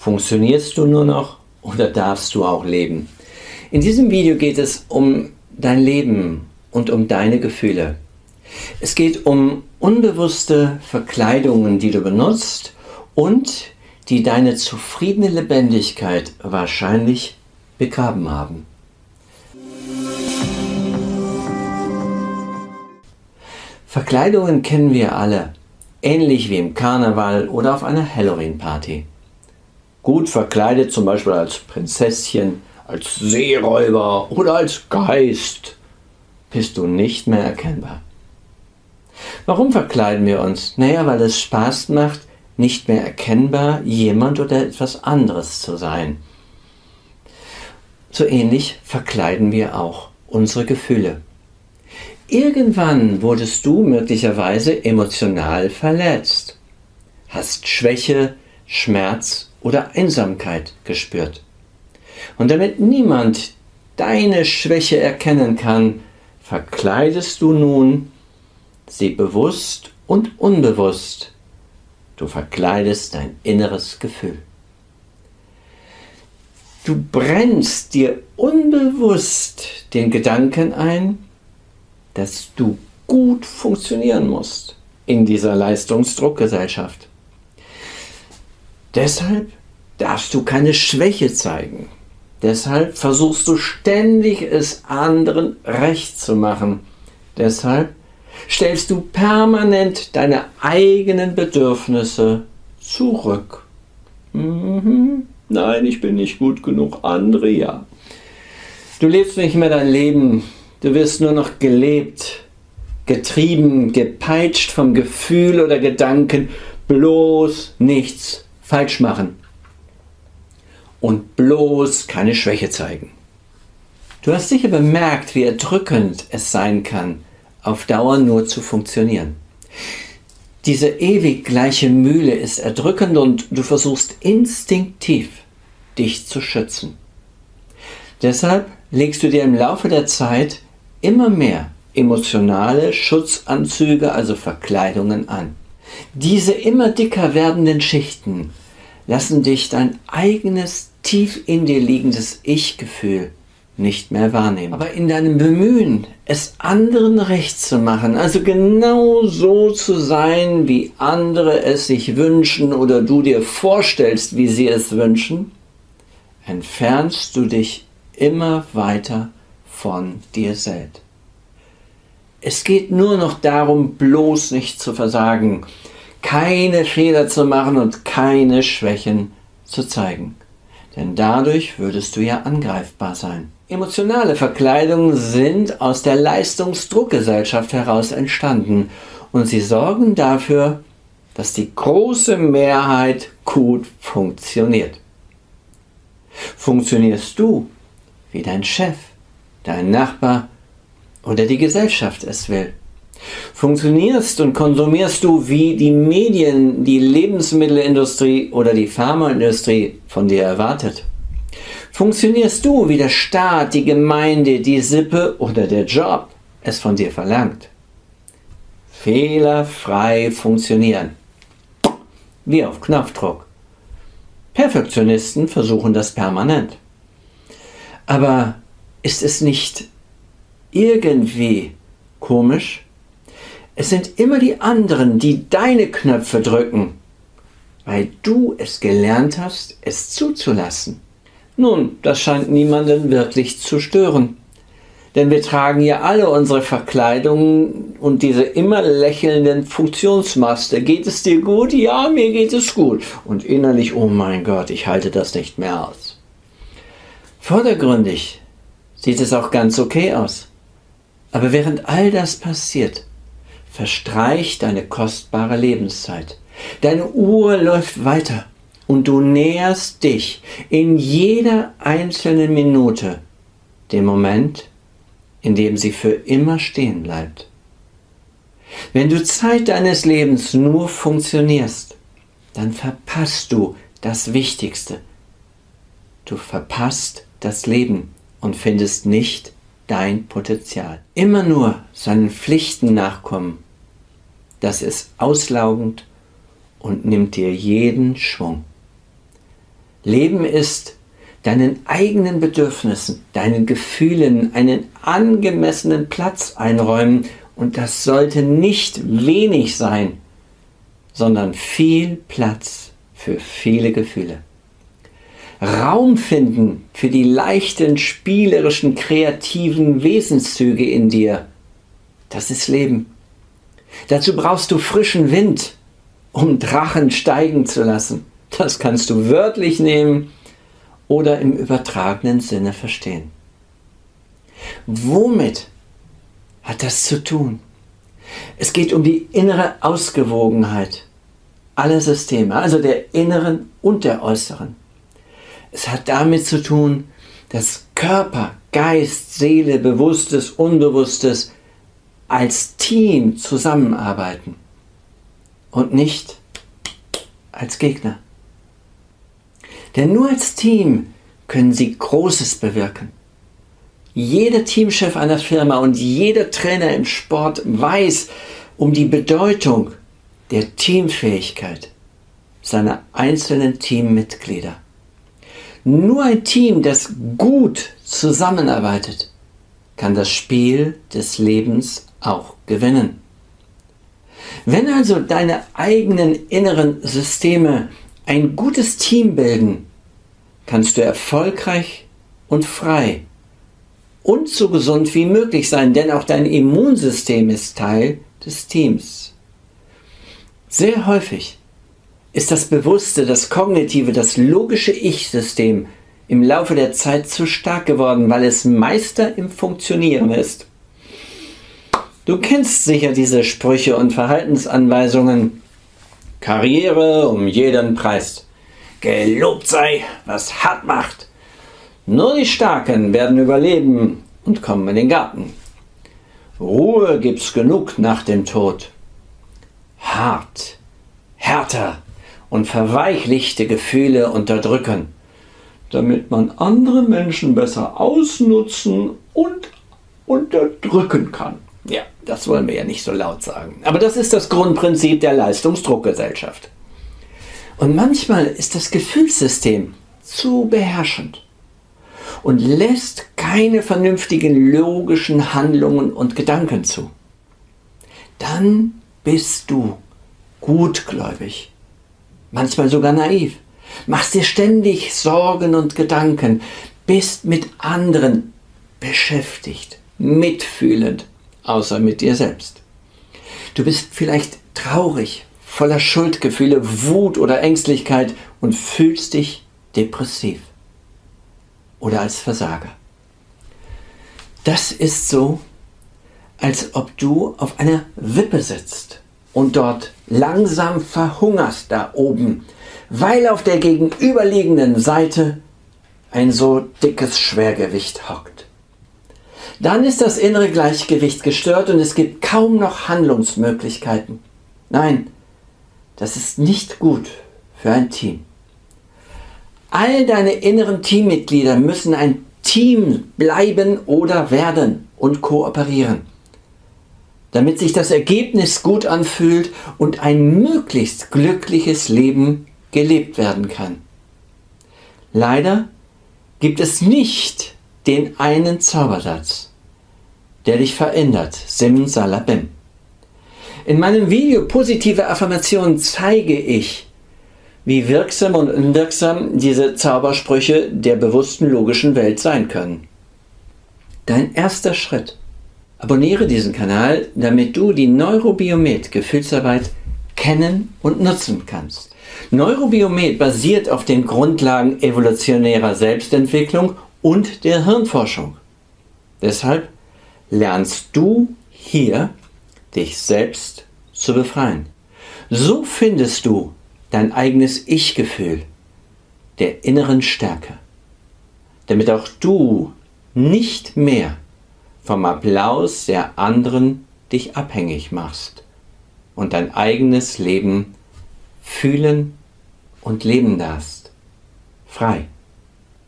Funktionierst du nur noch oder darfst du auch leben? In diesem Video geht es um dein Leben und um deine Gefühle. Es geht um unbewusste Verkleidungen, die du benutzt und die deine zufriedene Lebendigkeit wahrscheinlich begraben haben. Verkleidungen kennen wir alle, ähnlich wie im Karneval oder auf einer Halloween-Party. Gut verkleidet zum Beispiel als Prinzesschen, als Seeräuber oder als Geist bist du nicht mehr erkennbar. Warum verkleiden wir uns? Naja, weil es Spaß macht, nicht mehr erkennbar jemand oder etwas anderes zu sein. So ähnlich verkleiden wir auch unsere Gefühle. Irgendwann wurdest du möglicherweise emotional verletzt, hast Schwäche, Schmerz oder Einsamkeit gespürt. Und damit niemand deine Schwäche erkennen kann, verkleidest du nun sie bewusst und unbewusst. Du verkleidest dein inneres Gefühl. Du brennst dir unbewusst den Gedanken ein, dass du gut funktionieren musst in dieser Leistungsdruckgesellschaft. Deshalb darfst du keine Schwäche zeigen. Deshalb versuchst du ständig es anderen recht zu machen. Deshalb stellst du permanent deine eigenen Bedürfnisse zurück. Mhm. Nein, ich bin nicht gut genug, andere ja. Du lebst nicht mehr dein Leben Du wirst nur noch gelebt, getrieben, gepeitscht vom Gefühl oder Gedanken, bloß nichts falsch machen. Und bloß keine Schwäche zeigen. Du hast sicher bemerkt, wie erdrückend es sein kann, auf Dauer nur zu funktionieren. Diese ewig gleiche Mühle ist erdrückend und du versuchst instinktiv, dich zu schützen. Deshalb legst du dir im Laufe der Zeit immer mehr emotionale Schutzanzüge, also Verkleidungen an. Diese immer dicker werdenden Schichten lassen dich dein eigenes tief in dir liegendes Ich-Gefühl nicht mehr wahrnehmen. Aber in deinem Bemühen, es anderen recht zu machen, also genau so zu sein, wie andere es sich wünschen oder du dir vorstellst, wie sie es wünschen, entfernst du dich immer weiter von dir selbst. Es geht nur noch darum, bloß nicht zu versagen, keine Fehler zu machen und keine Schwächen zu zeigen. Denn dadurch würdest du ja angreifbar sein. Emotionale Verkleidungen sind aus der Leistungsdruckgesellschaft heraus entstanden und sie sorgen dafür, dass die große Mehrheit gut funktioniert. Funktionierst du wie dein Chef, dein Nachbar oder die Gesellschaft es will. Funktionierst und konsumierst du, wie die Medien, die Lebensmittelindustrie oder die Pharmaindustrie von dir erwartet? Funktionierst du, wie der Staat, die Gemeinde, die Sippe oder der Job es von dir verlangt? Fehlerfrei funktionieren. Wie auf Knopfdruck. Perfektionisten versuchen das permanent. Aber ist es nicht irgendwie komisch? Es sind immer die anderen, die deine Knöpfe drücken, weil du es gelernt hast, es zuzulassen. Nun, das scheint niemanden wirklich zu stören. Denn wir tragen ja alle unsere Verkleidungen und diese immer lächelnden Funktionsmaste. Geht es dir gut? Ja, mir geht es gut. Und innerlich, oh mein Gott, ich halte das nicht mehr aus. Vordergründig sieht es auch ganz okay aus. Aber während all das passiert, verstreicht deine kostbare Lebenszeit. Deine Uhr läuft weiter und du näherst dich in jeder einzelnen Minute dem Moment, in dem sie für immer stehen bleibt. Wenn du Zeit deines Lebens nur funktionierst, dann verpasst du das Wichtigste. Du verpasst das Leben und findest nicht dein Potenzial. Immer nur seinen Pflichten nachkommen, das ist auslaugend und nimmt dir jeden Schwung. Leben ist, deinen eigenen Bedürfnissen, deinen Gefühlen einen angemessenen Platz einräumen und das sollte nicht wenig sein, sondern viel Platz für viele Gefühle. Raum finden für die leichten, spielerischen, kreativen Wesenszüge in dir. Das ist Leben. Dazu brauchst du frischen Wind, um Drachen steigen zu lassen. Das kannst du wörtlich nehmen oder im übertragenen Sinne verstehen. Womit hat das zu tun? Es geht um die innere Ausgewogenheit aller Systeme, also der inneren und der äußeren. Es hat damit zu tun, dass Körper, Geist, Seele, Bewusstes, Unbewusstes als Team zusammenarbeiten und nicht als Gegner. Denn nur als Team können sie Großes bewirken. Jeder Teamchef einer Firma und jeder Trainer im Sport weiß um die Bedeutung der Teamfähigkeit seiner einzelnen Teammitglieder. Nur ein Team, das gut zusammenarbeitet, kann das Spiel des Lebens auch gewinnen. Wenn also deine eigenen inneren Systeme ein gutes Team bilden, kannst du erfolgreich und frei und so gesund wie möglich sein, denn auch dein Immunsystem ist Teil des Teams. Sehr häufig ist das bewusste, das kognitive, das logische Ich-System im Laufe der Zeit zu stark geworden, weil es Meister im Funktionieren ist. Du kennst sicher diese Sprüche und Verhaltensanweisungen. Karriere um jeden Preis. Gelobt sei, was hart macht. Nur die Starken werden überleben und kommen in den Garten. Ruhe gibt's genug nach dem Tod. Hart, härter und verweichlichte Gefühle unterdrücken, damit man andere Menschen besser ausnutzen und unterdrücken kann. Ja, das wollen wir ja nicht so laut sagen. Aber das ist das Grundprinzip der Leistungsdruckgesellschaft. Und manchmal ist das Gefühlssystem zu beherrschend und lässt keine vernünftigen logischen Handlungen und Gedanken zu. Dann bist du gutgläubig manchmal sogar naiv. Machst dir ständig Sorgen und Gedanken, bist mit anderen beschäftigt, mitfühlend, außer mit dir selbst. Du bist vielleicht traurig, voller Schuldgefühle, Wut oder Ängstlichkeit und fühlst dich depressiv oder als Versager. Das ist so, als ob du auf einer Wippe sitzt und dort langsam verhungerst da oben, weil auf der gegenüberliegenden Seite ein so dickes Schwergewicht hockt. Dann ist das innere Gleichgewicht gestört und es gibt kaum noch Handlungsmöglichkeiten. Nein, das ist nicht gut für ein Team. All deine inneren Teammitglieder müssen ein Team bleiben oder werden und kooperieren damit sich das Ergebnis gut anfühlt und ein möglichst glückliches Leben gelebt werden kann. Leider gibt es nicht den einen Zaubersatz, der dich verändert. Sim Salabim. In meinem Video Positive Affirmationen zeige ich, wie wirksam und unwirksam diese Zaubersprüche der bewussten logischen Welt sein können. Dein erster Schritt Abonniere diesen Kanal, damit du die Neurobiomet Gefühlsarbeit kennen und nutzen kannst. Neurobiomet basiert auf den Grundlagen evolutionärer Selbstentwicklung und der Hirnforschung. Deshalb lernst du hier, dich selbst zu befreien. So findest du dein eigenes Ich-Gefühl der inneren Stärke, damit auch du nicht mehr vom Applaus der anderen dich abhängig machst und dein eigenes Leben fühlen und leben darfst. Frei.